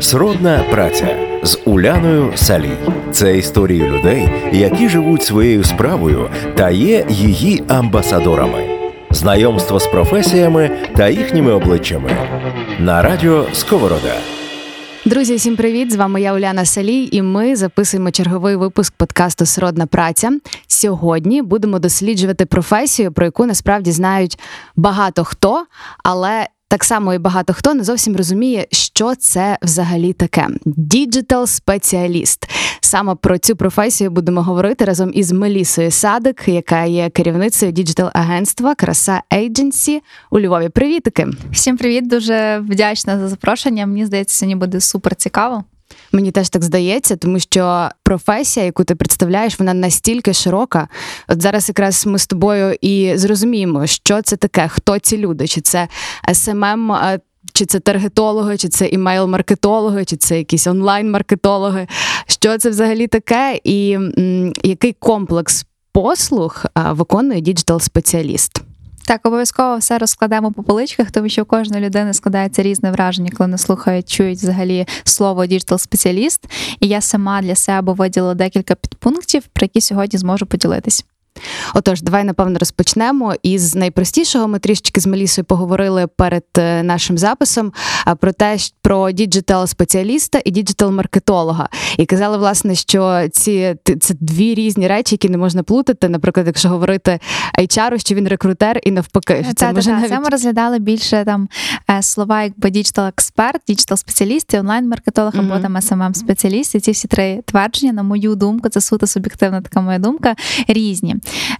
Сродна праця з Уляною Салій. Це історії людей, які живуть своєю справою та є її амбасадорами. Знайомство з професіями та їхніми обличчями на радіо Сковорода. Друзі, всім привіт! З вами я Уляна Салій, і ми записуємо черговий випуск подкасту Сродна праця. Сьогодні будемо досліджувати професію, про яку насправді знають багато хто, але так само і багато хто не зовсім розуміє, що це взагалі таке. Digital спеціаліст. Саме про цю професію будемо говорити разом із Мелісою Садик, яка є керівницею digital агентства Краса Ейдженсі у Львові. Привітики! Всім привіт, дуже вдячна за запрошення. Мені здається, сьогодні буде супер цікаво. Мені теж так здається, тому що професія, яку ти представляєш, вона настільки широка. От зараз якраз ми з тобою і зрозуміємо, що це таке, хто ці люди, чи це SMM, чи це таргетологи, чи це email-маркетологи, чи це якісь онлайн-маркетологи. Що це взагалі таке, і м, який комплекс послуг виконує digital-спеціаліст? Так, обов'язково все розкладемо по поличках, тому що у кожної людини складається різне враження, коли не слухають, чують взагалі слово digital спеціаліст. І я сама для себе виділила декілька підпунктів, про які сьогодні зможу поділитись. Отож, давай напевно розпочнемо із найпростішого. Ми трішечки з Мелісою поговорили перед е, нашим записом про те, про digital спеціаліста і digital маркетолога. І казали, власне, що ці це дві різні речі, які не можна плутати. Наприклад, якщо говорити HR, що він рекрутер і навпаки, це може навіть... це ми розглядали більше там е, слова, якби digital експерт, digital спеціаліст і онлайн маркетолог mm-hmm. або там SMM спеціаліст І ці всі три твердження, на мою думку, це суто суб'єктивна така моя думка, різні.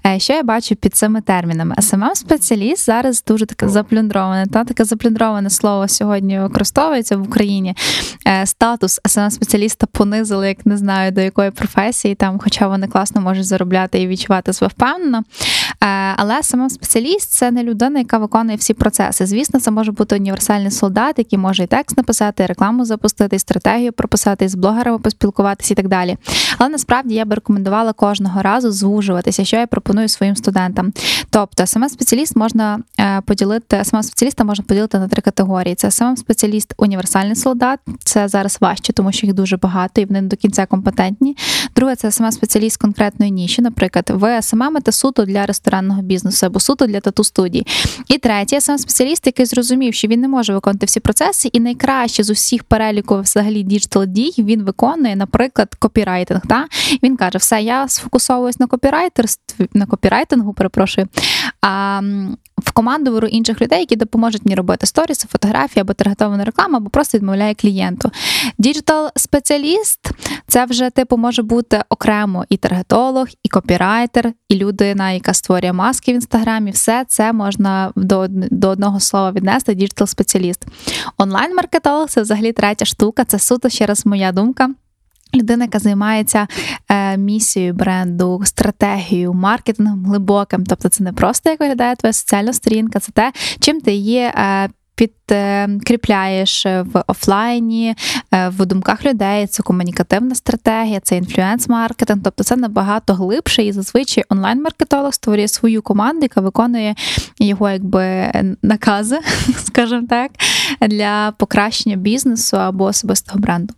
Е, що я бачу під цими термінами? SMM спеціаліст зараз дуже таке заплюндроване. Та таке заплюндроване слово сьогодні використовується в Україні. Е, статус SMM спеціаліста понизили, як не знаю до якої професії, там, хоча вони класно можуть заробляти і відчувати себе впевнено. Е, але smm спеціаліст це не людина, яка виконує всі процеси. Звісно, це може бути універсальний солдат, який може і текст написати, і рекламу запустити, і стратегію прописати, і з блогерами поспілкуватися і так далі. Але насправді я би рекомендувала кожного разу звужуватися, що я пропоную своїм студентам. Тобто, саме спеціаліст можна е, поділити, саме спеціаліста можна поділити на три категорії: це саме спеціаліст універсальний солдат, це зараз важче, тому що їх дуже багато і вони не до кінця компетентні. Друге, це саме спеціаліст конкретної ніші. Наприклад, ви СММите суто для ресторанного бізнесу або суто для тату студії. І третє, саме спеціаліст, який зрозумів, що він не може виконувати всі процеси, і найкраще з усіх переліку взагалі діджитал дій він виконує, наприклад, копірайтинг. Та? Він каже: все, я сфокусовуюсь на копірайтерстві на копірайтингу, перепрошую. А в команду беру інших людей, які допоможуть мені робити сторіси, фотографії або таргетовану рекламу, або просто відмовляє клієнту. Діджитал спеціаліст це вже типу може бути окремо і таргетолог, і копірайтер, і людина, яка створює маски в інстаграмі. Все це можна до до одного слова віднести. Діджитал спеціаліст. Онлайн-маркетолог це взагалі третя штука. Це суто ще раз моя думка. Людина, яка займається е, місією бренду, стратегією, маркетингом глибоким. Тобто, це не просто як виглядає твоя соціальна сторінка, це те, чим ти є. Е, Підкріпляєш в офлайні, е, в думках людей, це комунікативна стратегія, це інфлюенс-маркетинг, тобто це набагато глибше і зазвичай онлайн-маркетолог створює свою команду, яка виконує його якби накази, скажімо так, для покращення бізнесу або особистого бренду.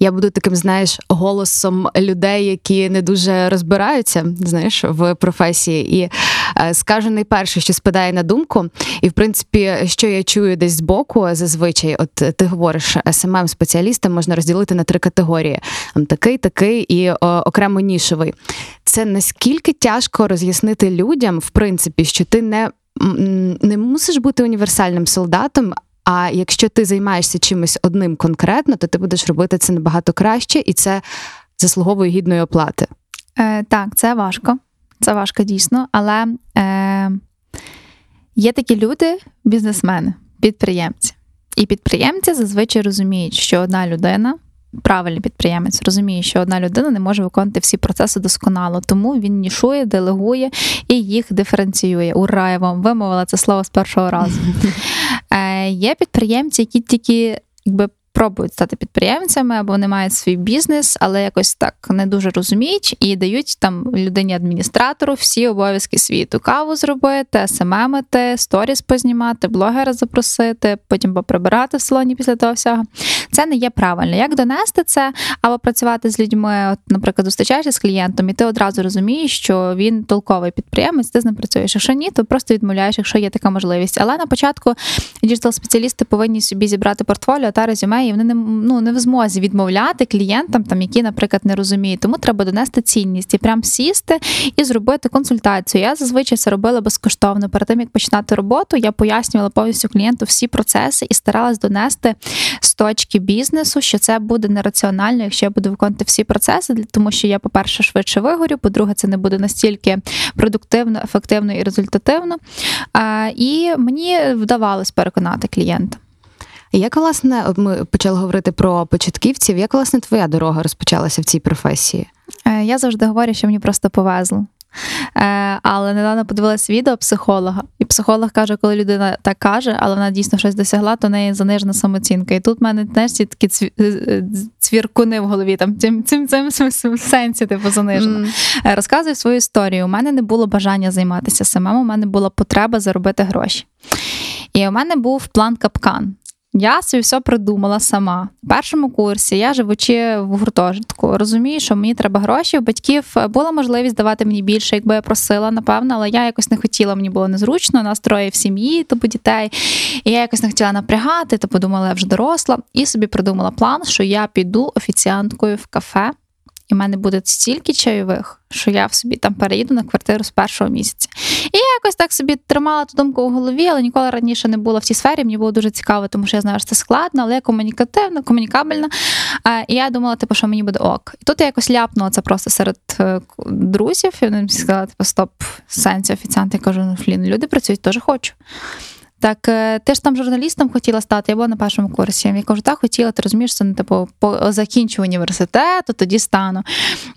Я буду таким, знаєш, голосом людей, які не дуже розбираються, знаєш, в професії. І е, скажу найперше, що спадає на думку. І, в принципі, що я чую десь збоку, зазвичай, от ти говориш, смм спеціаліста можна розділити на три категорії: Там такий, такий і о, окремо нішовий. Це наскільки тяжко роз'яснити людям, в принципі, що ти не. Не мусиш бути універсальним солдатом, а якщо ти займаєшся чимось одним конкретно, то ти будеш робити це набагато краще, і це заслуговує гідної оплати. Е, Так, це важко. Це важко дійсно. Але е, є такі люди, бізнесмени, підприємці. І підприємці зазвичай розуміють, що одна людина правильний підприємець розуміє, що одна людина не може виконувати всі процеси досконало, тому він нішує, делегує і їх диференціює. Ура, я вам вимовила це слово з першого разу. Е, Є підприємці, які тільки якби пробують стати підприємцями або вони мають свій бізнес, але якось так не дуже розуміють і дають там людині адміністратору всі обов'язки світу. Каву зробити, СММити, сторіс познімати, блогера запросити, потім поприбирати в салоні після того всього. Це не є правильно. Як донести це або працювати з людьми, от, наприклад, зустрічаєшся з клієнтом, і ти одразу розумієш, що він толковий підприємець, ти з ним працюєш. Якщо ні, то просто відмовляєш, якщо є така можливість. Але на початку діджитал-спеціалісти повинні собі зібрати портфоліо та резюме, і вони не ну не в змозі відмовляти клієнтам, там які, наприклад, не розуміють. Тому треба донести цінність і прям сісти і зробити консультацію. Я зазвичай це робила безкоштовно. Перед тим як починати роботу, я пояснювала повністю клієнту всі процеси і старалась донести з точки бізнесу, що це буде нераціонально, якщо я буду виконувати всі процеси, тому що я, по-перше, швидше вигорю, по-друге, це не буде настільки продуктивно, ефективно і результативно. І мені вдавалось переконати клієнта. Як власне ми почали говорити про початківців? Як власне твоя дорога розпочалася в цій професії? Е, я завжди говорю, що мені просто повезло. Е, але недавно подивилась відео психолога, і психолог каже, коли людина так каже, але вона дійсно щось досягла, то неї занижена самооцінка. І тут в мене теж ці такі е, цвіркуни в голові, там цим цим, цим, цим сенсі типу занижена. Mm. Розказую свою історію. У мене не було бажання займатися самим, у мене була потреба заробити гроші. І у мене був план капкан. Я собі все придумала сама. В першому курсі я живучи в гуртожитку, розумію, що мені треба гроші. У батьків була можливість давати мені більше, якби я просила, напевно, але я якось не хотіла, мені було незручно, настрої в сім'ї, тобі дітей. І я якось не хотіла напрягати, то подумала, я вже доросла, і собі придумала план, що я піду офіціанткою в кафе і в мене буде стільки чайових, що я в собі там переїду на квартиру з першого місяця. І я якось так собі тримала ту думку у голові, але ніколи раніше не була в цій сфері. Мені було дуже цікаво, тому що я знаю, що це складно, але я комунікативна, комунікабельна. І я думала, типу, що мені буде ок. І тут я якось ляпнула це просто серед е, друзів. І вони мені сказали, типу, стоп, сенсі офіціант. Я кажу, ну флін, люди працюють, теж хочу. Так, е, ти ж там журналістом хотіла стати, я була на першому курсі. Я кажу, так, хотіла, ти розумієш, це не типу по закінчу університету, тоді стану.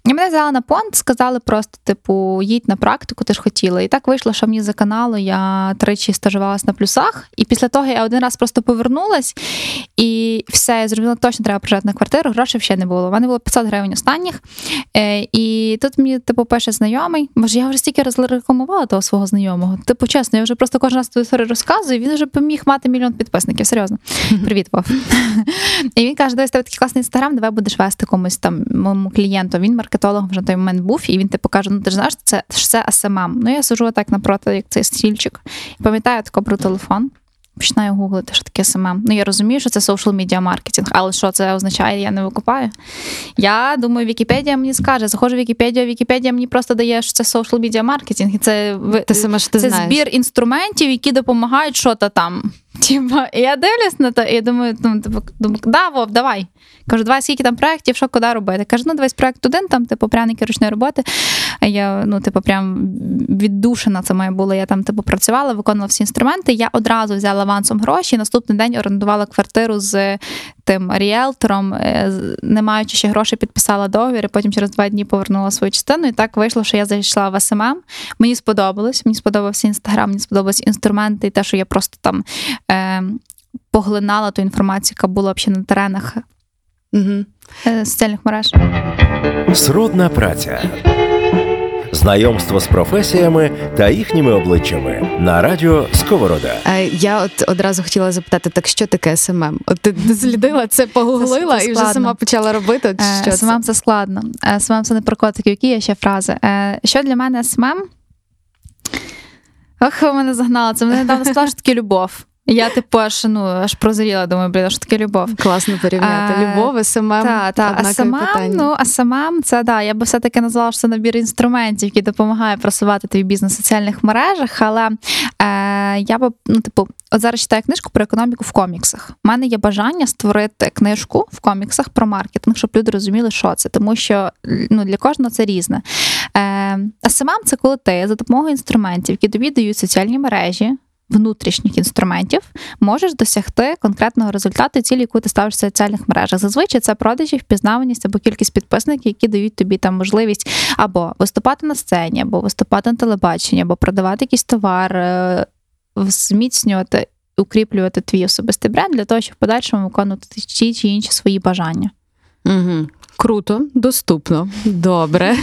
І мене взяли на понт, сказали просто, типу, їдь на практику, ти ж хотіла. І так вийшло, що мені за каналу я тричі стажувалась на плюсах. І після того я один раз просто повернулась і все, я зрозуміла, точно треба приїжджати на квартиру, грошей ще не було. У мене було 500 гривень останніх. Е, і тут мені, типу, пише знайомий. Може, я вже стільки розрекламувала того свого знайомого. Типу, чесно, я вже просто кожен раз історію розказую і він вже поміг мати мільйон підписників. Серйозно. Привіт, Вов. І він каже: дивись, тебе такий класний інстаграм, давай будеш вести комусь там моєму клієнту. Він маркетологом вже на той момент був, і він типу каже: ну ти ж знаєш, це це а СММ. Ну я сижу так напроти, як цей стільчик. І пам'ятаю тако про телефон. Починаю гуглити, що таке СММ. Ну, я розумію, що це social media маркетинг, але що це означає, я не викупаю. Я думаю, Вікіпедія мені скаже, заходжу в Вікіпедію, Вікіпедія мені просто дає, що це social media маркетинг. І це ти саме, що ти це знаєш. збір інструментів, які допомагають що-то там. Типа, я дивлюсь на те, і я думаю, ну, типу, думаю, да, Вов, давай. Кажу, давай, скільки там проєктів, що куди робити. Кажу, ну дивись, проєкт один, там, типу, пряники ручної роботи. Я, ну, типу, прям віддушена це моє було. Я там, типу, працювала, виконувала всі інструменти. Я одразу взяла авансом гроші, наступний день орендувала квартиру з тим ріелтором, е, не маючи ще грошей, підписала договір, і потім через два дні повернула свою частину. І так вийшло, що я зайшла в СММ. Мені сподобалось, мені сподобався інстаграм, мені сподобалися інструменти, і те, що я просто там е, поглинала ту інформацію, яка була ще на теренах угу. соціальних мереж. Сродна праця. Знайомство з професіями та їхніми обличчями на радіо Сковорода. Е, я от одразу хотіла запитати, так що таке СММ? От ти дослідила це, погуглила це і вже сама почала робити. Е, що СММ це? це складно. СММ це не про котиків, які є ще фрази. Що для мене СММ? Ох, мене загнала. Це мене недавно сказала, що таке любов. Я типу аж ну аж прозріла, думаю, блін, що таке любов. Класно порівняти. Любов, СММ, та, та. А СММ, ну, а СММ, це да, я би все-таки назвала, що це набір інструментів, який допомагає просувати твій бізнес в соціальних мережах. Але е, я би, ну, типу, от зараз читаю книжку про економіку в коміксах. У мене є бажання створити книжку в коміксах про маркетинг, щоб люди розуміли, що це, тому що ну, для кожного це різне. Е, СММ це коли ти за допомогою інструментів, які тобі дають соціальні мережі внутрішніх інструментів можеш досягти конкретного результату цілі, яку ти ставиш в соціальних мережах. Зазвичай це продажі, впізнаваність або кількість підписників, які дають тобі там можливість або виступати на сцені, або виступати на телебаченні, або продавати якийсь товар, е, зміцнювати укріплювати твій особистий бренд для того, щоб в подальшому виконувати ті чи інші свої бажання. Угу. Круто, доступно. Добре.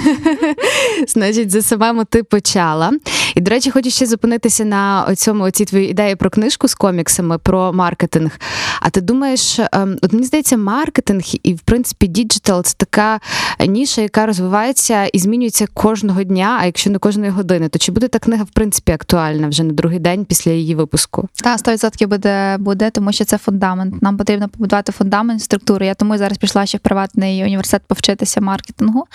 Значить, заcаме ти почала. І, до речі, хочу ще зупинитися на цьому цій твоїй ідеї про книжку з коміксами, про маркетинг. А ти думаєш, ем, от мені здається, маркетинг і, в принципі, діджитал це така ніша, яка розвивається і змінюється кожного дня, а якщо не кожної години, то чи буде та книга, в принципі, актуальна вже на другий день після її випуску? Так, 100% буде, буде, тому що це фундамент. Нам потрібно побудувати фундамент структури. Я тому зараз пішла ще в приватний університет повчитися маркетингу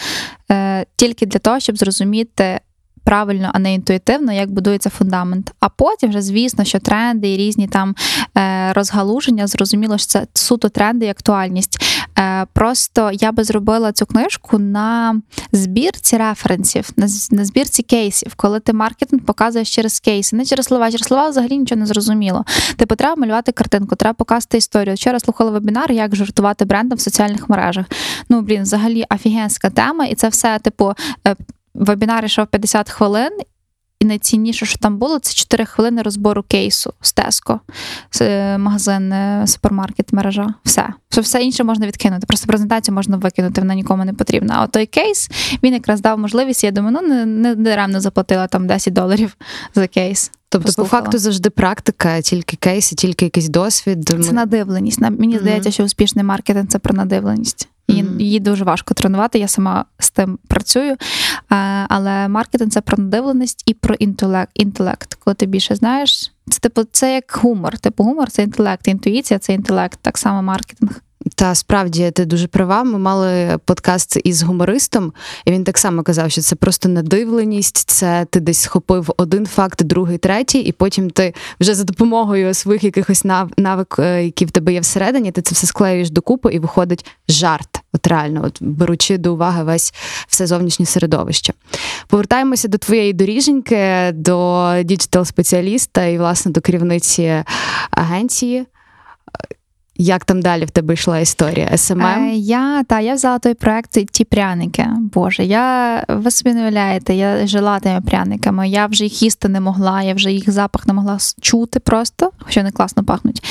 е, тільки для того, щоб зрозуміти. Правильно, а не інтуїтивно, як будується фундамент. А потім вже, звісно, що тренди і різні там е, розгалуження, зрозуміло, що це суто тренди і актуальність. Е, Просто я би зробила цю книжку на збірці референсів, на, збірці кейсів, коли ти маркетинг показуєш через кейси, не через слова. Через слова взагалі нічого не зрозуміло. Типу, треба малювати картинку, треба показати історію. Вчора слухала вебінар, як жартувати брендом в соціальних мережах. Ну, блін, взагалі офігенська тема, і це все, типу, е, вебінар йшов 50 хвилин. І найцінніше, що там було, це 4 хвилини розбору кейсу з Теско, магазин, е, супермаркет, мережа. Все. Все все інше можна відкинути. Просто презентацію можна викинути, вона нікому не потрібна. А той кейс він якраз дав можливість. Я думаю, ну не, не даремно заплатила там 10 доларів за кейс. Тобто, Послухала. по факту завжди практика, тільки кейси, тільки якийсь досвід. Це надивленість. Мені здається, що успішний маркетинг це про надивленість. Її, mm-hmm. її дуже важко тренувати. Я сама з тим працюю. Але маркетинг це про надивленість і про інтелект. інтелект. Коли ти більше знаєш, це типу це як гумор. Типу гумор це інтелект, інтуїція це інтелект, так само маркетинг. Та справді ти дуже права. Ми мали подкаст із гумористом, і він так само казав, що це просто надивленість. Це ти десь схопив один факт, другий, третій, і потім ти вже за допомогою своїх якихось навик, е, які в тебе є всередині, ти це все склеюєш докупи і виходить жарт. От реально, от беручи до уваги весь все зовнішнє середовище. Повертаємося до твоєї доріженьки, до діджитал-спеціаліста і, власне, до керівниці агенції. Як там далі в тебе йшла історія? СММ? Е, я та я взяла той проект ті пряники. Боже, я ви собі не уявляєте, я жила тими пряниками. Я вже їх їсти не могла, я вже їх запах не могла чути просто, хоча вони класно пахнуть.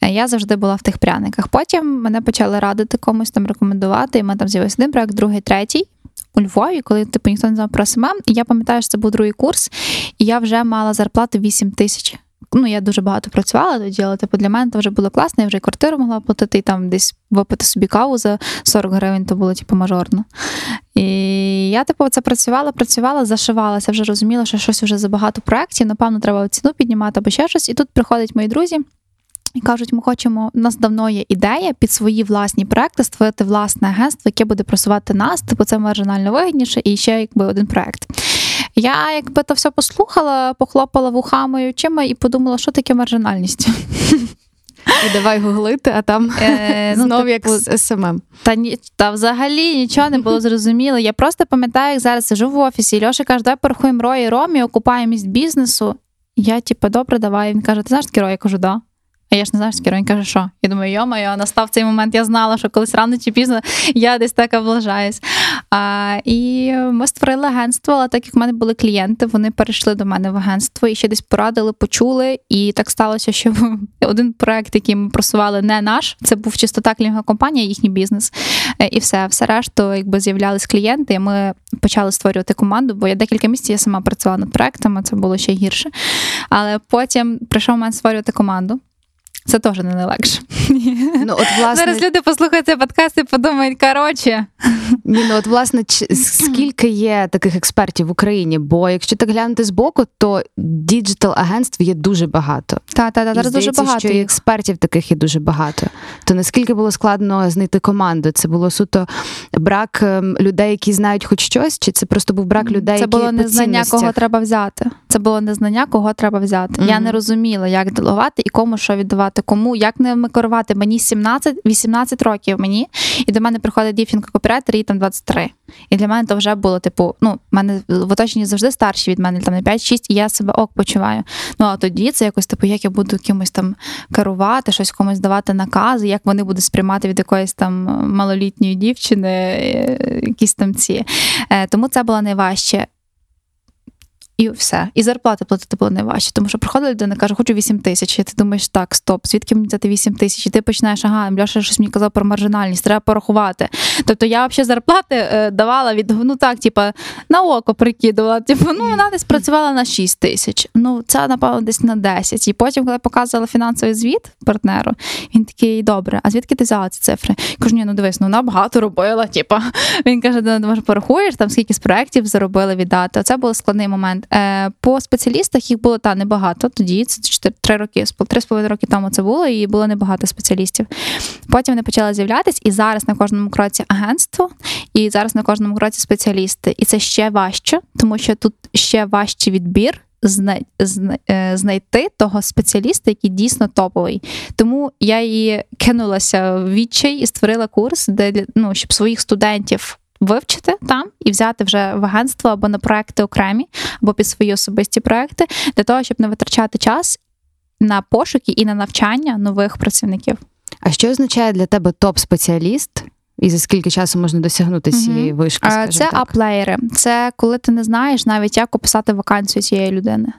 Е, я завжди була в тих пряниках. Потім мене почали радити комусь там рекомендувати. І мене там з'явився один проект, другий, третій. У Львові, коли типу ніхто не знав про СММ, і я пам'ятаю, що це був другий курс, і я вже мала зарплату 8 тисяч ну, я дуже багато працювала тоді, але типу, для мене це вже було класно, я вже і квартиру могла платити, і там десь випити собі каву за 40 гривень, то було типу, мажорно. І я, типу, це працювала, працювала, зашивалася, вже розуміла, що щось вже забагато проєктів, напевно, треба ціну піднімати або ще щось. І тут приходять мої друзі. І кажуть, ми хочемо, у нас давно є ідея під свої власні проекти створити власне агентство, яке буде просувати нас, типу це маржинально вигідніше, і ще якби один проект. Я якби то все послухала, похлопала вухами і очима і подумала, що таке маржинальність. І давай гуглити, а там е, ну, знов як з СММ. Та ні, та взагалі нічого не було зрозуміло. Я просто пам'ятаю, як зараз сижу в офісі, і Льоша каже, давай порахуємо ROI ROMI, окупаємо місць бізнесу. Я, типу, добре, давай. Він каже: Ти знаєш таке ROI? Я кажу, да. А я ж не знаю, що Він каже, що? Я думаю, йо-моє, настав цей момент, я знала, що колись рано чи пізно я десь так облажаюсь. А, І ми створили агентство, але так як в мене були клієнти, вони перейшли до мене в агентство і ще десь порадили, почули. І так сталося, що один проект, який ми просували, не наш, це був чисто та клінга компанія, їхній бізнес. Е, і все, все решту, якби з'являлись клієнти, і ми почали створювати команду, бо я декілька місяців я сама працювала над проектами, це було ще гірше. Але потім прийшов момент створювати команду. Це теж не найлегше. Ну, от, власне... Зараз люди послухають цей подкаст і подумають, коротше. Ні, ну от власне, скільки є таких експертів в Україні? Бо якщо так глянути з боку, то діджитал агентств є дуже багато. Так, так, зараз дуже багато. що і експертів таких є дуже багато. То наскільки було складно знайти команду? Це було суто брак ем, людей, які знають хоч щось, чи це просто був брак людей? Це які було незнання, кого треба взяти. Це було незнання, кого треба взяти. Mm-hmm. Я не розуміла, як делегувати і кому що віддавати, кому як не керувати. Мені 17-18 років мені, і до мене приходить дівчинка копірайтер, їй там 23. І для мене то вже було, типу, ну, в мене в оточенні завжди старші від мене, там на 5-6, і я себе ок почуваю. Ну а тоді це якось, типу, як я буду кимось там керувати, щось комусь давати накази, як вони будуть сприймати від якоїсь там малолітньої дівчини, е, якісь там ці. Е, тому це було найважче. І все. І зарплати платити було найважче. Тому що приходить людина, каже, хочу 8 тисяч. І ти думаєш, так, стоп, звідки мені взяти 8 тисяч? І ти починаєш, ага, Льоша щось мені казав про маржинальність, треба порахувати. Тобто я взагалі зарплати е, давала від ну так, типа, на око прикидувала. Типу, ну вона десь працювала на 6 тисяч. Ну, це, напевно, десь на 10. І потім, коли показувала фінансовий звіт партнеру, він такий, добре, а звідки ти взяла ці цифри? Я кажу, ні, ну дивись, ну вона багато робила. Типа. Він каже, «Да, може, порахуєш, там скільки з проєктів заробили віддати. Це був складний момент. Е, По спеціалістах їх було та небагато. Тоді це 4, 3 роки, 3,5 роки тому це було, і було небагато спеціалістів. Потім вони почали з'являтися, і зараз на кожному кроці агентство, і зараз на кожному кроці спеціалісти. І це ще важче, тому що тут ще важчий відбір. е, Знайти того спеціаліста, який дійсно топовий. Тому я і кинулася в відчай і створила курс, де ну, щоб своїх студентів вивчити там і взяти вже в агентство або на проекти окремі, або під свої особисті проекти, для того, щоб не витрачати час на пошуки і на навчання нових працівників. А що означає для тебе топ-спеціаліст? І за скільки часу можна досягнути цієї вишки? Це так? аплеєри. Це коли ти не знаєш навіть, як описати вакансію цієї людини.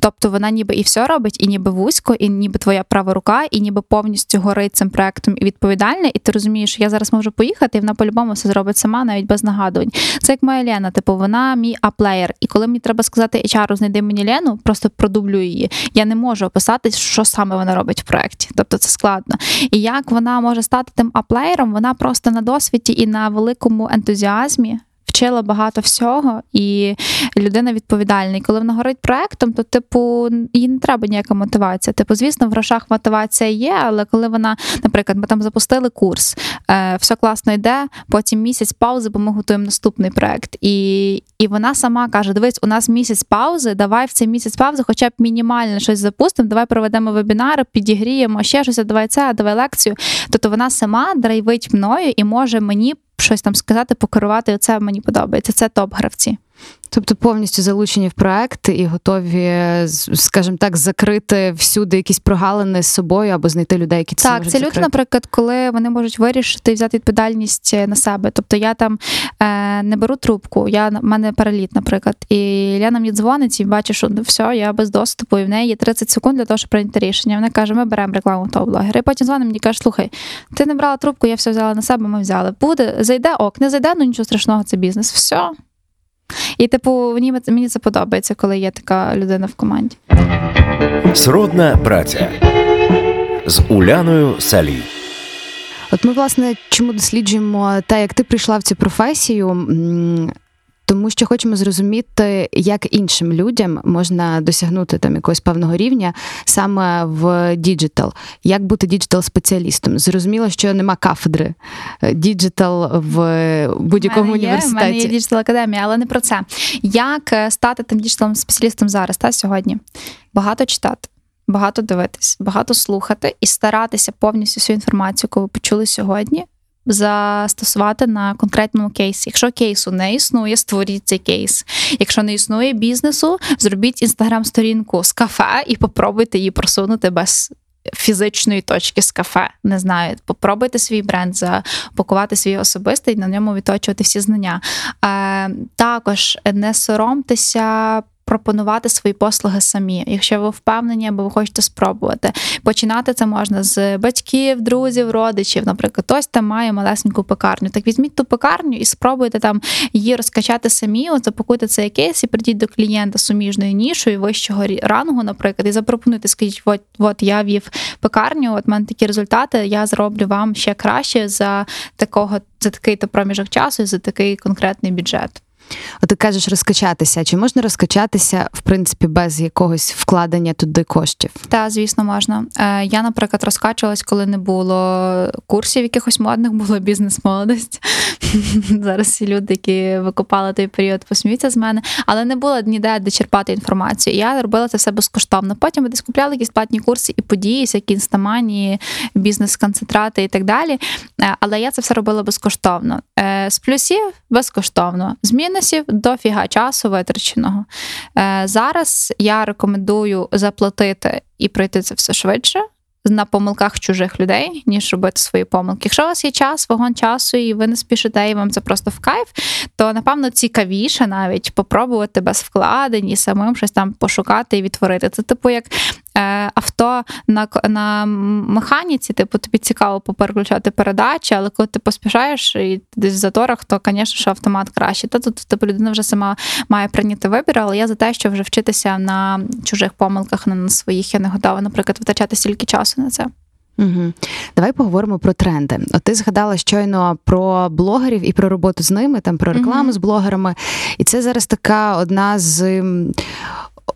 Тобто вона ніби і все робить, і ніби вузько, і ніби твоя права рука, і ніби повністю горить цим проектом і відповідальна. І ти розумієш, що я зараз можу поїхати, і вона по-любому все зробить сама, навіть без нагадувань. Це як моя Лена, типу, вона мій аплеєр. І коли мені треба сказати HR, знайди мені Лену, просто продублюю її. Я не можу описати, що саме вона робить в проєкті. Тобто це складно. І як вона може стати тим аплеєром, вона просто на досвіді і на великому ентузіазмі. Вчила багато всього, і людина відповідальна. І коли вона горить проектом, то, типу, їй не треба ніяка мотивація. Типу, звісно, в грошах мотивація є, але коли вона, наприклад, ми там запустили курс, е, все класно йде, потім місяць паузи, бо ми готуємо наступний проект. І, і вона сама каже: дивись, у нас місяць паузи, давай в цей місяць паузи, хоча б мінімально щось запустимо, давай проведемо вебінари, підігріємо ще щось, давай це, давай лекцію. Тобто вона сама драйвить мною і може мені щось там сказати, покерувати. Оце мені подобається. Це топ-гравці. Тобто повністю залучені в проект і готові, скажімо так, закрити всюди якісь прогалини з собою або знайти людей, які це Так, можуть це люди, закрити. наприклад, коли вони можуть вирішити взяти відповідальність е, на себе. Тобто я там е, не беру трубку, я в мене переліт, наприклад, і Ляна мені дзвонить і бачить, що ну, все, я без доступу, і в неї є 30 секунд для того, щоб прийняти рішення. Вона каже: ми беремо рекламу того блогера. І потім дзвонить мені каже, слухай, ти не брала трубку, я все взяла на себе, ми взяли. Буде, зайде ок, не зайде, ну нічого страшного, це бізнес. Все. І, типу, мені, мені це подобається, коли є така людина в команді. Сродна праця з Уляною Салій. От ми, власне, чому досліджуємо те, як ти прийшла в цю професію, тому що хочемо зрозуміти, як іншим людям можна досягнути там якогось певного рівня саме в діджитал. Як бути діджитал-спеціалістом? Зрозуміло, що нема кафедри діджитал в будь-якому мене є, У мене є діджитал академія, але не про це. Як е, стати тим діджитал спеціалістом зараз та сьогодні? Багато читати. Багато дивитись, багато слухати і старатися повністю всю інформацію, яку ви почули сьогодні, застосувати на конкретному кейсі. Якщо кейсу не існує, створіть цей кейс. Якщо не існує бізнесу, зробіть інстаграм-сторінку з кафе і попробуйте її просунути без фізичної точки з кафе. Не знаю, попробуйте свій бренд, запакувати свій особистий, на ньому відточувати всі знання. Е, також не соромтеся. Пропонувати свої послуги самі, якщо ви впевнені, або ви хочете спробувати. Починати це можна з батьків, друзів, родичів. Наприклад, хтось там має малесеньку пекарню. Так візьміть ту пекарню і спробуйте там її розкачати самі. От запакуйте цей кейс і прийдіть до клієнта суміжною нішою вищого рангу, наприклад, і запропонуйте, скажіть, от, от я вів пекарню, от в мене такі результати. Я зроблю вам ще краще за такого за такий то проміжок часу і за такий конкретний бюджет. От ти кажеш розкачатися. Чи можна розкачатися в принципі без якогось вкладення туди коштів? Та, звісно, можна. Е, Я, наприклад, розкачувалась, коли не було курсів якихось модних, було бізнес-молодость. Зараз всі люди, які викопали той період, посміються з мене, але не було ніде де черпати інформацію. Я робила це все безкоштовно. Потім ми десь купляли якісь платні курси і події, всякі інстаманії, бізнес-концентрати і так далі. Е, Але я це все робила безкоштовно. Е, З плюсів безкоштовно, з мінусів дофіга часу витраченого. Е, Зараз я рекомендую заплатити і пройти це все швидше. на помилках чужих людей, ніж робити свої помилки. Якщо у вас є час, вагон часу, і ви не спішите, і вам це просто в кайф, то напевно цікавіше навіть попробувати без вкладень і самим щось там пошукати і відтворити. Це типу як авто на на механіці, типу, тобі цікаво попереключати передачі, але коли ти поспішаєш і десь в заторах, то, звісно, що автомат краще. Та тут типу, людина вже сама має прийняти вибір, але я за те, що вже вчитися на чужих помилках, не на своїх. Я не готова, наприклад, витрачати стільки часу на це. Угу. Давай поговоримо про тренди. От ти згадала щойно про блогерів і про роботу з ними, там про рекламу угу. з блогерами. І це зараз така одна з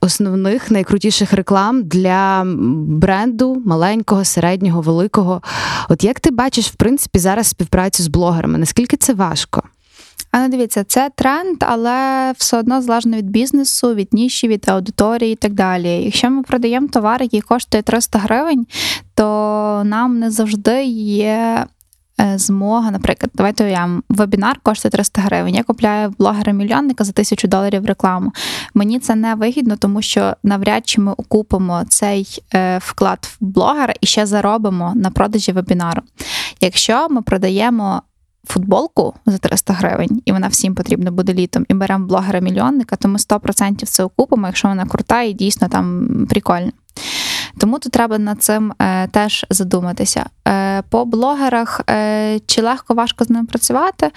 основних найкрутіших реклам для бренду маленького, середнього, великого. От як ти бачиш, в принципі, зараз співпрацю з блогерами? Наскільки це важко? А ну дивіться, це тренд, але все одно залежно від бізнесу, від ніші, від аудиторії і так далі. Якщо ми продаємо товар, який коштує 300 гривень, то нам не завжди є. Е, змога, наприклад, давайте уявимо, вебінар коштує 300 гривень. Я купляю блогера-мільйонника за тисячу доларів рекламу. Мені це не вигідно, тому що навряд чи ми окупимо цей е, вклад в блогера і ще заробимо на продажі вебінару. Якщо ми продаємо футболку за 300 гривень, і вона всім потрібна буде літом, і беремо блогера-мільйонника, то ми 100% це окупимо, якщо вона крута і дійсно там прикольна. Тому тут треба над цим е, теж задуматися. Е, По блогерах е, чи легко важко з ним працювати?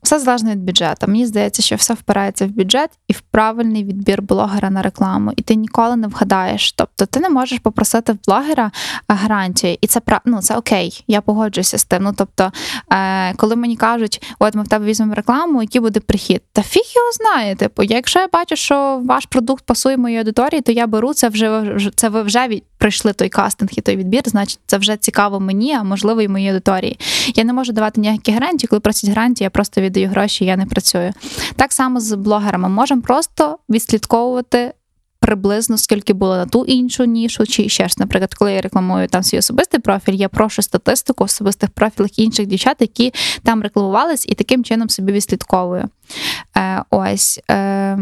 Е, все залежно від бюджету. Мені здається, що все впирається в бюджет і в правильний відбір блогера на рекламу. І ти ніколи не вгадаєш. Тобто ти не можеш попросити в блогера гарантії, і це ну, це окей, я погоджуюся з тим. Ну тобто, е, коли мені кажуть, от ми в тебе візьмемо рекламу, який буде прихід, та фіг його знає. Типу, якщо я бачу, що ваш продукт пасує моїй аудиторії, то я беру це вже це ви вже від. Прийшли той кастинг і той відбір, значить, це вже цікаво мені, а можливо і моїй аудиторії. Я не можу давати ніякі гарантії. Коли просять гарантії, я просто віддаю гроші, я не працюю. Так само з блогерами можемо просто відслідковувати. Приблизно скільки було на ту іншу нішу, чи ще ж, наприклад, коли я рекламую там свій особистий профіль, я прошу статистику особистих профілях інших дівчат, які там рекламувались, і таким чином собі відслідковую. Е, Ось. Е...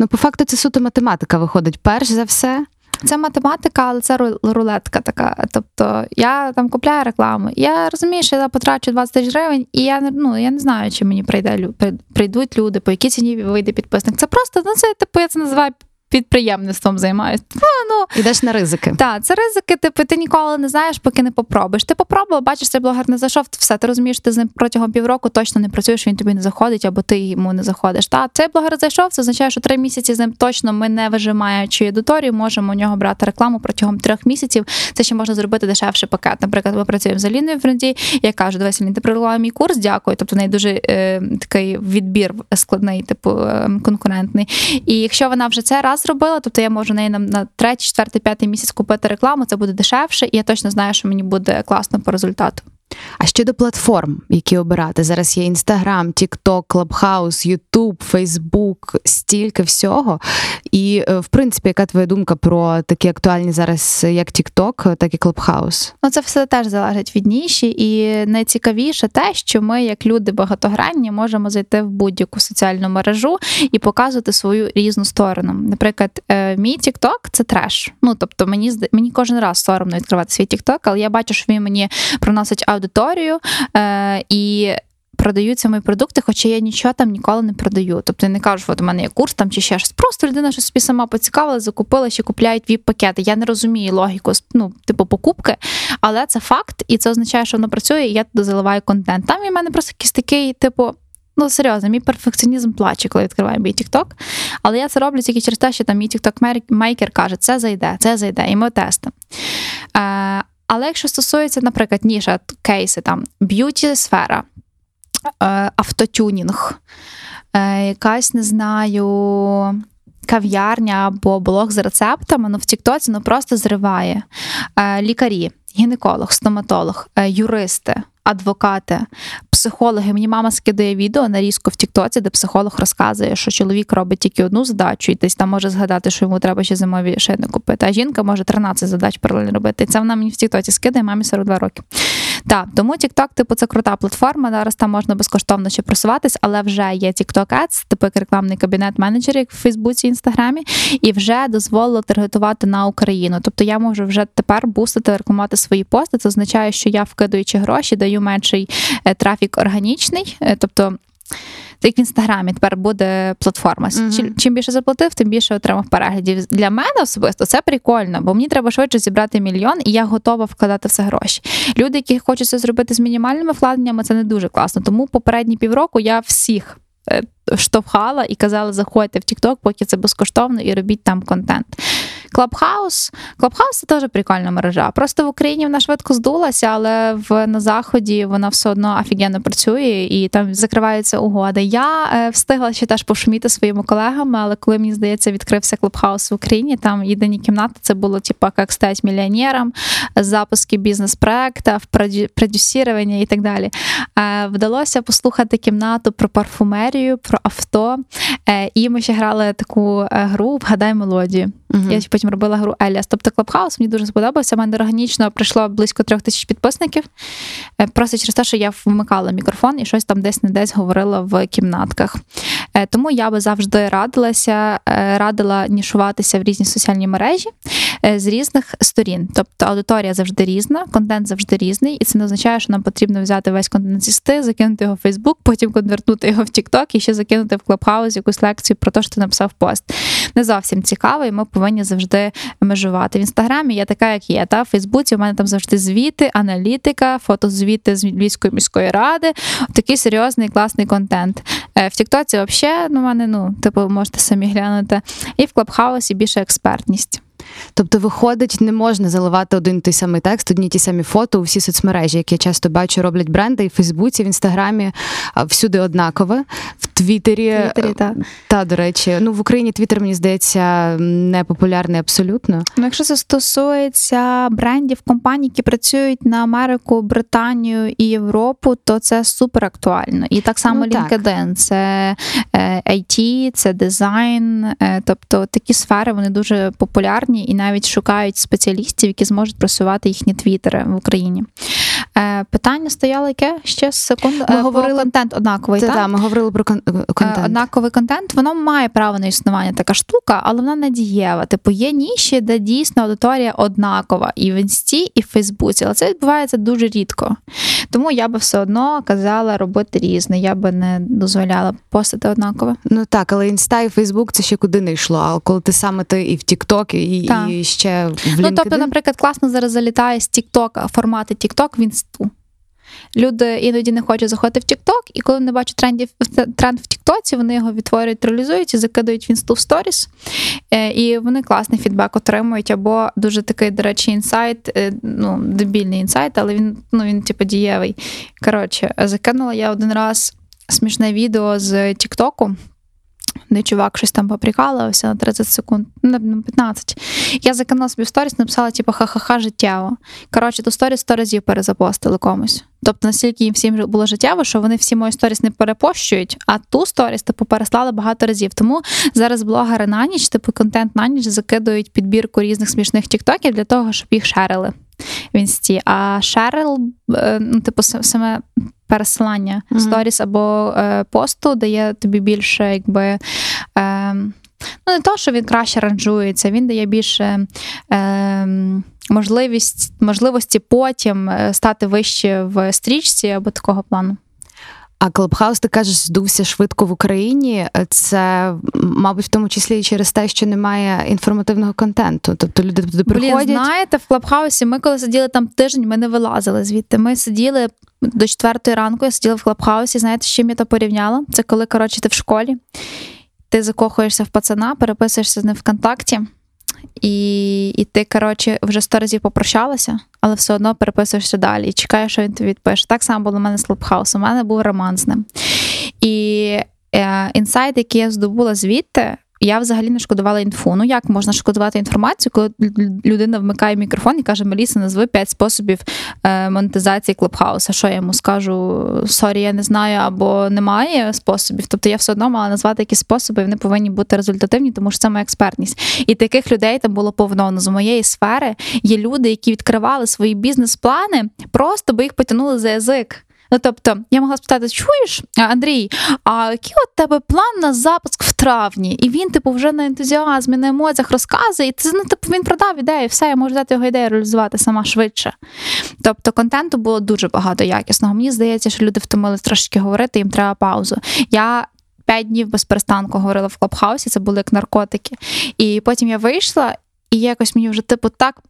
Ну, по факту, це суто математика виходить. Перш за все, це математика, але це рулетка така. Тобто я там купляю рекламу. Я розумію, що я потрачу 20 тисяч гривень, і я ну я не знаю, чи мені прийде прийдуть люди, по якій ціні вийде підписник. Це просто ну це типу я це називаю підприємництвом займаюся. Ну, Ідеш на ризики. Так, це ризики, типу, ти ніколи не знаєш, поки не попробуєш. Ти попробував, бачиш, цей блогер не зайшов, все, ти розумієш, ти з ним протягом півроку точно не працюєш, він тобі не заходить, або ти йому не заходиш. Та цей блогер зайшов, це означає, що три місяці з ним точно ми не вижимаючи аудиторію, можемо у нього брати рекламу протягом трьох місяців. Це ще можна зробити дешевший пакет. Наприклад, ми працюємо з Аліною Френді, я кажу, дивись, Алін, ти прилила мій курс, дякую. Тобто в неї дуже е, такий відбір складний, типу е, конкурентний. І якщо вона вже це раз зробила, тобто я можу неї на, на третій, четвертий, п'ятий місяць купити рекламу, це буде дешевше, і я точно знаю, що мені буде класно по результату. А щодо платформ, які обирати, зараз є Інстаграм, TikTok, Clubhouse, YouTube, Facebook, стільки всього. І, е, в принципі, яка твоя думка про такі актуальні зараз як TikTok, так і Clubhouse? Ну, це все теж залежить від ніші, і найцікавіше те, що ми, як люди багатогранні, можемо зайти в будь-яку соціальну мережу і показувати свою різну сторону. Наприклад, е, мій TikTok – це треш. Ну тобто, мені мені кожен раз соромно відкривати свій TikTok, але я бачу, що він мені приносить аудиторію е, і. Продаються мої продукти, хоча я нічого там ніколи не продаю. Тобто я не кажу, що от у мене є курс там чи ще щось. Просто людина щось собі сама поцікавила, закупила, ще купляють віп-пакети. Я не розумію логіку, ну, типу, покупки, але це факт, і це означає, що воно працює, і я туди заливаю контент. Там і в мене просто якийсь такий, типу. Ну, серйозно, мій перфекціонізм плаче, коли відкриваю мій TikTok. Але я це роблю тільки через те, що там мій TikTok maker каже, це зайде, це зайде, і ми тестимо. Але якщо стосується, наприклад, ніша кейси, там б'юті сфера, е, автотюнінг, е, якась не знаю. Кав'ярня або блог з рецептами, ну в Тіктоці ну просто зриває. Е, лікарі, гінеколог, стоматолог, юристи, адвокати, психологи. Мені мама скидає відео нарізку в Тіктоці, де психолог розказує, що чоловік робить тільки одну задачу, і десь там може згадати, що йому треба ще зимові шини купити. А жінка може 13 задач паралельно робити. І це вона мені в Тіктоці скидає, мамі 42 роки. Так, тому TikTok, типу, це крута платформа. Зараз там можна безкоштовно ще просуватись, але вже є TikTok Ads, типу як рекламний кабінет менеджерів як в Фейсбуці, Інстаграмі, і вже дозволило таргетувати на Україну. Тобто я можу вже тепер бустити, рекламувати свої пости. Це означає, що я вкидуючи гроші, даю менший е, трафік органічний, е, тобто. Це як в інстаграмі тепер буде платформа. Мгм. Чим, чим більше заплатив, тим більше отримав переглядів. Для мене особисто це прикольно, бо мені треба швидше зібрати мільйон, і я готова вкладати в це гроші. Люди, які хочуть це зробити з мінімальними вкладеннями, це не дуже класно. Тому попередні півроку я всіх. е, Штовхала і казала, заходьте в TikTok, поки це безкоштовно, і робіть там контент. Clubhouse. Clubhouse це теж прикольна мережа. Просто в Україні вона швидко здулася, але в на заході вона все одно офігенно працює і там закриваються угоди. Я е, встигла ще теж пошуміти своїми колегами, але коли мені здається, відкрився Clubhouse в Україні, там єдині кімнати це було типу, як стати мільйонером, запуски бізнес-проектів, продю- продюсірування і так далі. Е, Вдалося послухати кімнату про парфумерію, про авто. Е, І ми ще грали таку е, гру Вгадай мелодію. Мгм. Я потім робила гру Аліас. Тобто Clubhouse мені дуже сподобався. У мене органічно прийшло близько трьох тисяч підписників. Е, Просто через те, що я вмикала мікрофон і щось там десь не десь говорила в кімнатках. Е, Тому я би завжди радилася, е, радила нішуватися в різні соціальні мережі з різних сторін. Тобто аудиторія завжди різна, контент завжди різний, і це не означає, що нам потрібно взяти весь контент з Інсти, закинути його в Фейсбук, потім конвертнути його в TikTok і ще закинути в Clubhouse якусь лекцію про те, що ти написав пост. Не зовсім цікаво, і ми завжди межувати. В інстаграмі я така, як є. Та в Фейсбуці у мене там завжди звіти, аналітика, фотозвіти з Львівської міської ради. Такий серйозний класний контент. Е, В Тіктоці взагалі ну, мене, ну, типу, можете самі глянути. І в Клабхаусі більше експертність. Тобто, виходить, не можна заливати один той самий текст, одні ті самі фото у всі соцмережі, які я часто бачу, роблять бренди і в Фейсбуці, в Інстаграмі всюди однакове. В Твіттері, Твіттері, та. та, до речі, ну в Україні Твіттер, мені здається, не популярний абсолютно. Ну, якщо це стосується брендів компаній, які працюють на Америку, Британію і Європу, то це супер актуально. І так само Ну, так. Це е, IT, це дизайн. е, Тобто такі сфери вони дуже популярні і навіть шукають спеціалістів, які зможуть просувати їхні твіттери в Україні. Е, Питання стояло яке ще секунду. Ми Е, говорили- контент однаковий. Це так? та, ми говорили про Е, контент. Однаковий контент, воно має право на існування така штука, але вона не дієва. Типу, є ніші, де дійсно аудиторія однакова і в інсті, і в Фейсбуці, але це відбувається дуже рідко. Тому я би все одно казала робити різне. Я би не дозволяла постити однакове. Ну так, але інста і Фейсбук це ще куди не йшло. А коли ти саме ти і в Тікток, і, і ще в LinkedIn. Ну, тобто, наприклад, класно зараз залітає з TikTok, формати TikTok в інсту. Люди іноді не хочуть заходити в TikTok, і коли вони бачать трендів, тренд в TikTok, вони його відтворюють, реалізують і закидають в інсту в сторіс. Е, І вони класний фідбек отримують. Або дуже такий, до речі, інсайт, е, ну, дебільний інсайт, але він, ну, він типу, дієвий. Коротше, закинула я один раз смішне відео з Тіктоку. Де чувак щось там поприкалувався на 30 секунд, ну, на 15. Я закинула собі в сторіс, написала, типу, ха-ха-ха, життєво. Коротше, ту сторіс 100 разів перезапостили комусь. Тобто настільки їм всім було життєво, що вони всі мої сторіс не перепощують, а ту сторіс, типу, переслали багато разів. Тому зараз блогери на ніч, типу, контент на ніч закидують підбірку різних смішних тіктоків для того, щоб їх шерили в інсті. А шерил, е, ну, типу, саме пересилання Мгм. сторіс або е, посту дає тобі більше, якби. Е, Ну, не то, що він краще ранжується, він дає більше е, можливість, можливості потім е, стати вище в стрічці або такого плану. А Клабхаус, ти кажеш, здувся швидко в Україні. Це, мабуть, в тому числі і через те, що немає інформативного контенту. Тобто люди туди Блін, приходять. знаєте, в Клабхаусі ми коли сиділи там тиждень, ми не вилазили звідти. Ми сиділи до четвертої ранку, я сиділа в Клабхаусі. Знаєте, з чим я то порівняла? Це коли, коротше, ти в школі, ти закохуєшся в пацана, переписуєшся з ним ВКонтакті. І, і ти, коротше, вже сто разів попрощалася, але все одно переписуєшся далі і чекаєш, що він тобі відпише. Так само було у мене з Clubhouse 'ом. У мене був роман з ним. І е, інсайт, який я здобула звідти, я взагалі не шкодувала інфу. Ну як можна шкодувати інформацію, коли людина вмикає мікрофон і каже: Меліса, назви 5 способів е, монетизації Clubhouse 'а. Що я йому скажу? Sorry, я не знаю, або немає способів. Тобто я все одно мала назвати якісь способи, і вони повинні бути результативні, тому що це моя експертність. І таких людей там було повно. Ну, з моєї сфери є люди, які відкривали свої бізнес-плани, просто би їх потягнули за язик. Ну тобто, я могла спитати: чуєш, Андрій, а який от тебе план на запуск травні? І він, типу, вже на ентузіазмі, на емоціях розказує, і це ну, типу, він продав ідею, все, я можу дати його ідею реалізувати сама швидше. Тобто, контенту було дуже багато якісного. Мені здається, що люди втомились трошечки говорити, їм треба паузу. Я П'ять днів без перестанку говорила в клабхаусі, це були як наркотики. І потім я вийшла, і якось мені вже типу так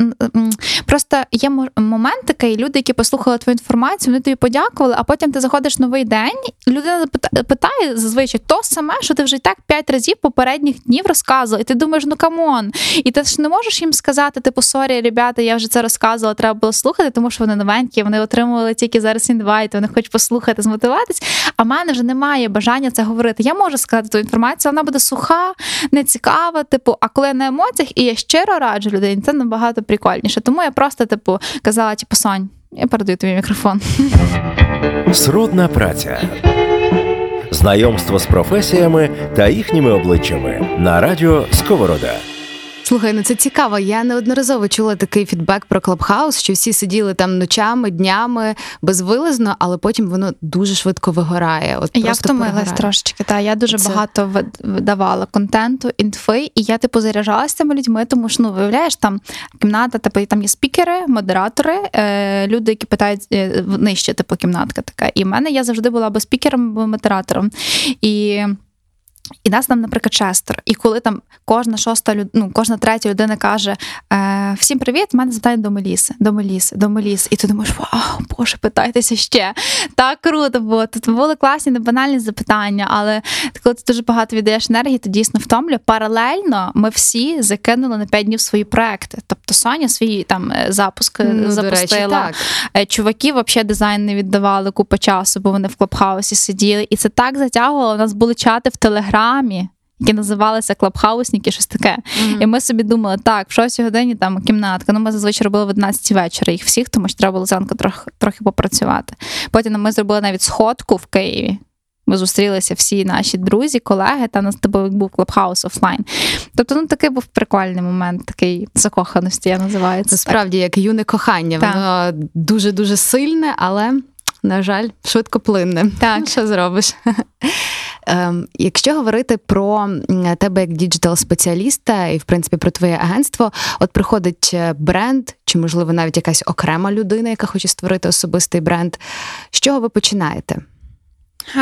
просто є момент такий, люди, які послухали твою інформацію, вони тобі подякували, а потім ти заходиш в новий день. Людина питає зазвичай то саме, що ти вже і так п'ять разів попередніх днів розказувала, і ти думаєш, ну come on. І ти ж не можеш їм сказати, типу, sorry, ребята, я вже це розказувала, треба було слухати, тому що вони новенькі, вони отримували тільки зараз інвайт, вони хочуть послухати, змотивуватись. А в мене вже немає бажання це говорити. Я можу сказати ту інформацію, вона буде суха, нецікава, типу, а коли я на емоціях і я щиро щиро раджу людині, це набагато прикольніше. Тому я просто, типу, казала, типу, Сонь, я передаю тобі мікрофон. Сродна праця. Знайомство з професіями та їхніми обличчями на радіо Сковорода. Слухай, ну це цікаво. Я неодноразово чула такий фідбек про Клабхаус, що всі сиділи там ночами, днями безвилазно, але потім воно дуже швидко вигорає. От Я втомилась трошечки. Та я дуже це... багато видавала контенту, інфи, і я типу заряджалася цими людьми, тому що ну виявляєш там кімната, типу там є спікери, модератори, е, люди, які питають е, нижче, типу кімнатка така. І в мене я завжди була або спікером, або модератором. І і нас там, наприклад, шестеро. І коли там кожна шоста люд... ну, кожна третя людина каже: е, Всім привіт, в мене запитання до Меліси, до Меліси, до Меліси. І ти думаєш, вау, Боже, питайтеся ще. Так круто було. Тут були класні, банальні запитання, але коли ти дуже багато віддаєш енергії, то дійсно втомлює. Паралельно ми всі закинули на 5 днів свої проекти. Тобто Соня свій там е, запуск е, ну, запустила. Речі, так. Е, чуваки взагалі дизайн не віддавали купу часу, бо вони в клубхаусі сиділи. І це так затягувало. У нас були чати в Телеграмі програмі, які називалися клабхаусники, щось таке. Mm-hmm. І ми собі думали, так, в 6 годині там кімнатка. Ну, ми зазвичай робили в 11 вечора їх всіх, тому що треба було зранку трохи трохи попрацювати. Потім ми зробили навіть сходку в Києві. Ми зустрілися всі наші друзі, колеги, та нас тобі був клабхаус офлайн. Тобто, ну такий був прикольний момент, такий закоханості, я називаю це. Справді, як юне кохання, так. воно дуже дуже сильне, але на жаль, швидкоплинне. Так, що зробиш? Ем, якщо говорити про тебе як діджитал-спеціаліста і, в принципі, про твоє агентство, от приходить е, бренд, чи, можливо, навіть якась окрема людина, яка хоче створити особистий бренд. З чого ви починаєте?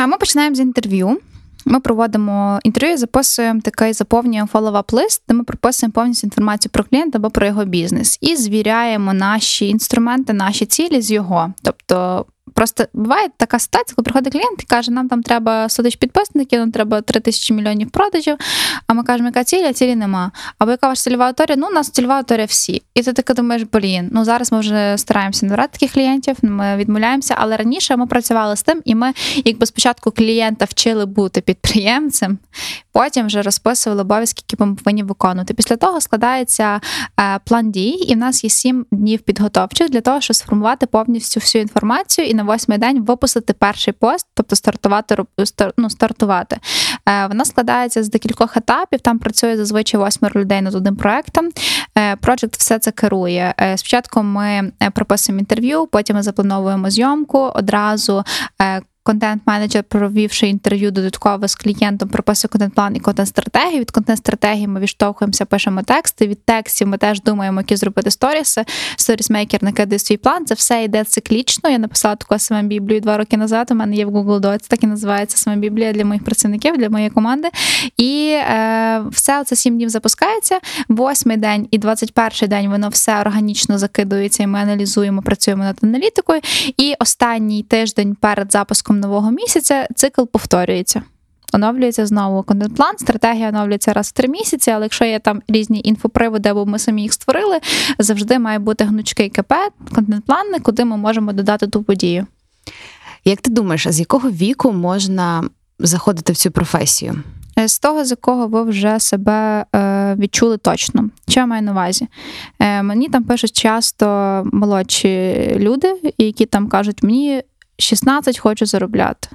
Ми починаємо з інтерв'ю. Ми проводимо інтерв'ю, записуємо такий заповнюємо follow-up лист, де ми прописуємо повністю інформацію про клієнта або про його бізнес і звіряємо наші інструменти, наші цілі з його. Тобто Просто буває така ситуація, коли приходить клієнт і каже, нам там треба 100 тисяч підписників, нам треба 3 тисячі мільйонів продажів. А ми кажемо, яка ціль, а цілі нема. Або яка ваша цільова аудиторія? Ну, у нас цільова аудиторія всі. І ти таки думаєш, блін, ну зараз ми вже стараємося не брати таких клієнтів, ми відмовляємося, але раніше ми працювали з тим, і ми, якби спочатку клієнта вчили бути підприємцем, потім вже розписували обов'язки, які ми повинні виконувати. Після того складається е, план дій, і в нас є 7 днів підготовчих для того, щоб сформувати повністю всю інформацію і на восьмий день випустити перший пост, тобто стартувати ну, стартувати. Е, вона складається з декількох етапів. Там працює зазвичай восьмеро людей над одним проектом. Проджект все це керує. Е, спочатку ми прописуємо інтерв'ю, потім ми заплановуємо зйомку одразу контент-менеджер, провівши інтерв'ю додатково з клієнтом, прописує контент-план і контент-стратегію. Від контент-стратегії ми відштовхуємося, пишемо тексти. Від текстів ми теж думаємо, які зробити сторіси. Сторісмейкер накидає свій план. Це все йде циклічно. Я написала таку саме біблію два роки назад. У мене є в Google Docs, так і називається саме біблія для моїх працівників, для моєї команди. І е, все це сім днів запускається. Восьмий день і 21-й день воно все органічно закидується, і ми аналізуємо, працюємо над аналітикою. І останній тиждень перед запуском нового місяця цикл повторюється. Оновлюється знову контент-план, стратегія оновлюється раз в три місяці, але якщо є там різні інфоприводи, або ми самі їх створили, завжди має бути гнучкий КП, контент-план, куди ми можемо додати ту подію. Як ти думаєш, а з якого віку можна заходити в цю професію? е, з того, з якого ви вже себе е, відчули точно. Що я маю на увазі? Е, Мені там пишуть часто молодші люди, які там кажуть, мені 16 хочу заробляти.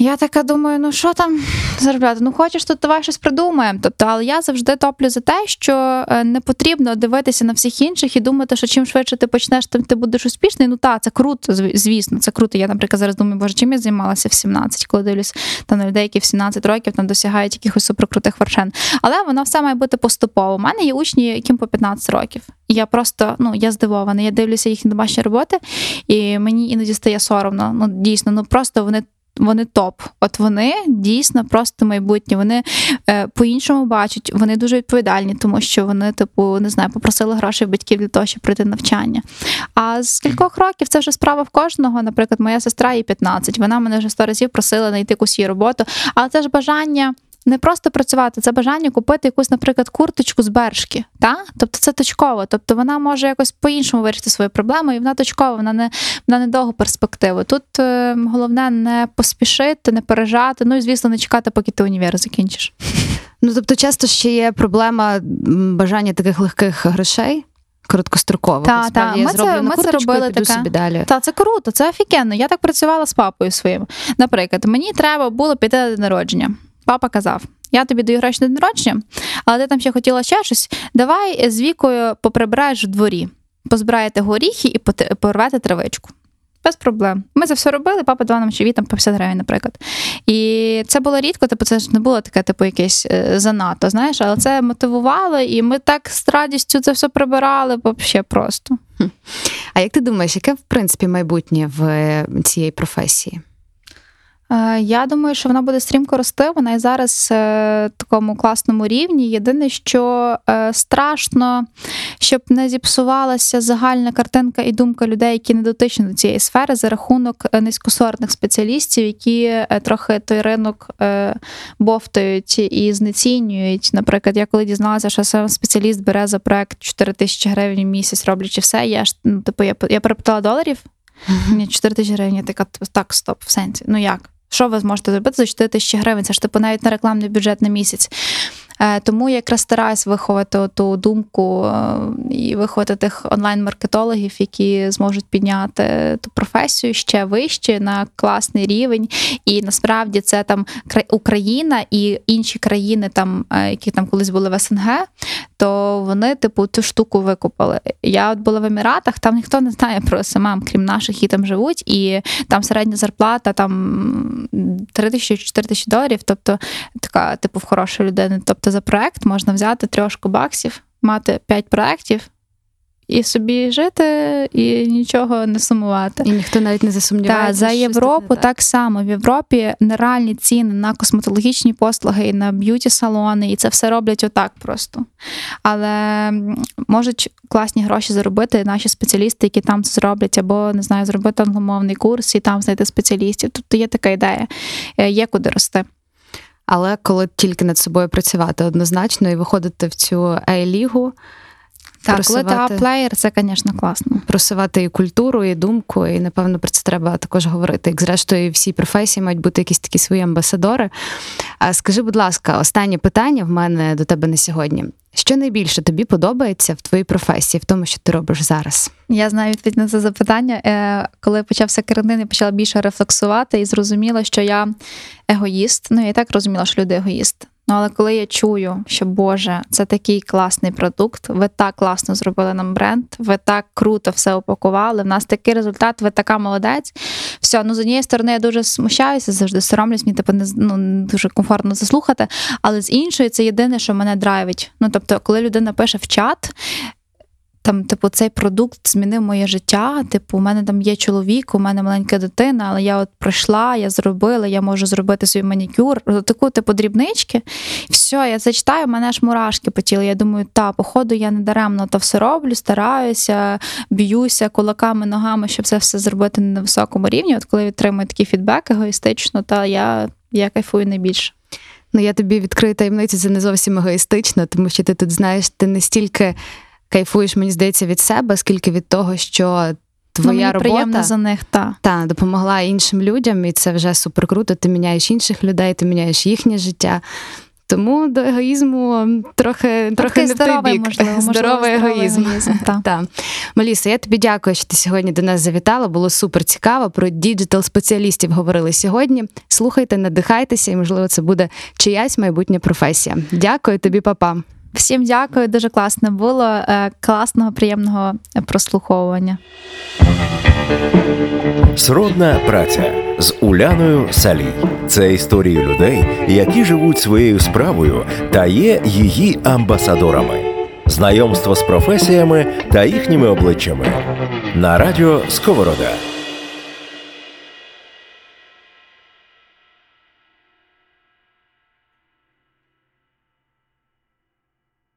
Я така думаю, ну що там заробляти? Ну хочеш, то давай щось придумаємо. Тобто, але я завжди топлю за те, що е, не потрібно дивитися на всіх інших і думати, що чим швидше ти почнеш, тим ти будеш успішний. Ну так, це круто, звісно, це круто. Я, наприклад, зараз думаю, боже, чим я займалася в 17, коли дивлюсь там на людей, які в 17 років там досягають якихось суперкрутих вершин. Але воно все має бути поступово. У мене є учні, яким по 15 років. Я просто ну я здивована. Я дивлюся їхні домашні роботи, і мені іноді стає соромно. Ну дійсно, ну просто вони. Вони топ. От вони дійсно просто майбутнє. Вони е, по-іншому бачать, вони дуже відповідальні, тому що вони, типу, не знаю, попросили грошей батьків для того, щоб пройти навчання. А з кількох років це вже справа в кожного. Наприклад, моя сестра їй 15, Вона мене вже сто разів просила знайти якусь її роботу. Але це ж бажання. Не просто працювати, це бажання купити якусь, наприклад, курточку з бершки. Та? Тобто це точково. Тобто вона може якось по-іншому вирішити свою проблему, і вона точкова, вона не вона не перспективу. Тут е, головне не поспішити, не пережати. Ну і звісно, не чекати, поки ти універ закінчиш. Ну тобто, часто ще є проблема бажання таких легких грошей. Короткостроково. Та, та. Ми це- ми це робили таке. собі далі. Та це круто, це офігенно. Я так працювала з папою своїм. Наприклад, мені треба було піти на день народження. Папа казав: я тобі даю гроші на день народження, але ти там ще хотіла ще щось. Давай з вікою поприбираєш в дворі, позбираєте горіхи і порвете травичку. Без проблем. Ми це все робили, папа давав нам чові там по 50 гривень, наприклад. І це було рідко, типу, це ж не було таке, типу, якесь е, занадто, знаєш, але це мотивувало, і ми так з радістю це все прибирали, взагалі просто. А як ти думаєш, яке в принципі майбутнє в е, цієї професії? Е, Я думаю, що вона буде стрімко рости. Вона і зараз е, в такому класному рівні. Єдине, що е, страшно, щоб не зіпсувалася загальна картинка і думка людей, які не дотичні до цієї сфери, за рахунок низькосортних спеціалістів, які трохи той ринок бовтають і знецінюють. Наприклад, я коли дізналася, що сам спеціаліст бере за проект 4 тисячі гривень в місяць, роблячи все. Я ж ну, типу, я, я перепитала доларів. Ні, 4 тисячі гривень, я така так, стоп, в сенсі. Ну як? Що ви зможете зробити за 4 тисячі гривень? Це ж типу навіть на рекламний бюджет на місяць. Е, Тому я якраз стараюсь виховати ту думку е, і виховати тих онлайн-маркетологів, які зможуть підняти ту професію ще вище на класний рівень. І насправді це там кра- Україна і інші країни, там, е, які там колись були в СНГ, то вони, типу, цю штуку викупили. Я от була в Еміратах, там ніхто не знає про СММ, крім наших, які там живуть, і там середня зарплата там 3 тисячі 4 тисячі доларів, тобто така, типу, в хорошої людини. Тобто за проект можна взяти трьошку баксів, мати 5 проєктів і собі жити, і нічого не сумувати. І ніхто навіть не засумнівається. Так, за Європу не так само. В Європі нереальні ціни на косметологічні послуги і на б'юті-салони, і це все роблять отак просто. Але можуть класні гроші заробити наші спеціалісти, які там це зроблять, або не знаю, зробити англомовний курс і там знайти спеціалістів. Тобто є така ідея, Е, є куди рости. Але коли тільки над собою працювати однозначно і виходити в цю A-лігу, Так, коли ти Просувати. аплеєр, це, звісно, класно. просувати і культуру, і думку, і напевно про це треба також говорити. Як зрештою, всі професії мають бути якісь такі свої амбасадори. А скажи, будь ласка, останнє питання в мене до тебе на сьогодні. Що найбільше тобі подобається в твоїй професії, в тому, що ти робиш зараз? Я знаю відповідь на це запитання. Е, Коли почався карантин, я почала більше рефлексувати і зрозуміла, що я егоїст. Ну, я і так розуміла, що люди егоїст. Ну, але коли я чую, що Боже, це такий класний продукт, ви так класно зробили нам бренд, ви так круто все упакували. В нас такий результат, ви така молодець. Все, ну з однієї сторони, я дуже смущаюся, завжди соромлюсь, мені типу не ну, дуже комфортно заслухати. Але з іншої, це єдине, що мене драйвить. Ну тобто, коли людина пише в чат. Там, типу, цей продукт змінив моє життя. Типу, у мене там є чоловік, у мене маленька дитина, але я от пройшла, я зробила, я можу зробити свій манікюр, таку, типу, дрібнички. Все, я це читаю, в мене аж мурашки по тілу. Я думаю, та, походу, я не даремно то все роблю, стараюся, б'юся кулаками, ногами, щоб це все зробити на високому рівні. От коли відтримую такий фідбек егоїстично, та я, я кайфую найбільше. Ну, я тобі відкрию таємницю, це не зовсім егоїстично, тому що ти тут знаєш, ти не стільки кайфуєш, мені здається, від себе, скільки від того, що твоя ну, робота приємно за них, та. та допомогла іншим людям, і це вже супер круто. Ти міняєш інших людей, ти міняєш їхнє життя. Тому до егоїзму трохи, трохи не в той бік. можливо, можливо, здоровий егоїзм. та. Так. Меліса, я тобі дякую, що ти сьогодні до нас завітала. Було супер цікаво. Про діджитал спеціалістів говорили сьогодні. Слухайте, надихайтеся, і можливо, це буде чиясь майбутня професія. Дякую тобі, па-па. Всім дякую, дуже класно було. Е, Класного, приємного прослуховування. Сродна праця з Уляною Салій. Це історії людей, які живуть своєю справою та є її амбасадорами. Знайомство з професіями та їхніми обличчями на радіо Сковорода.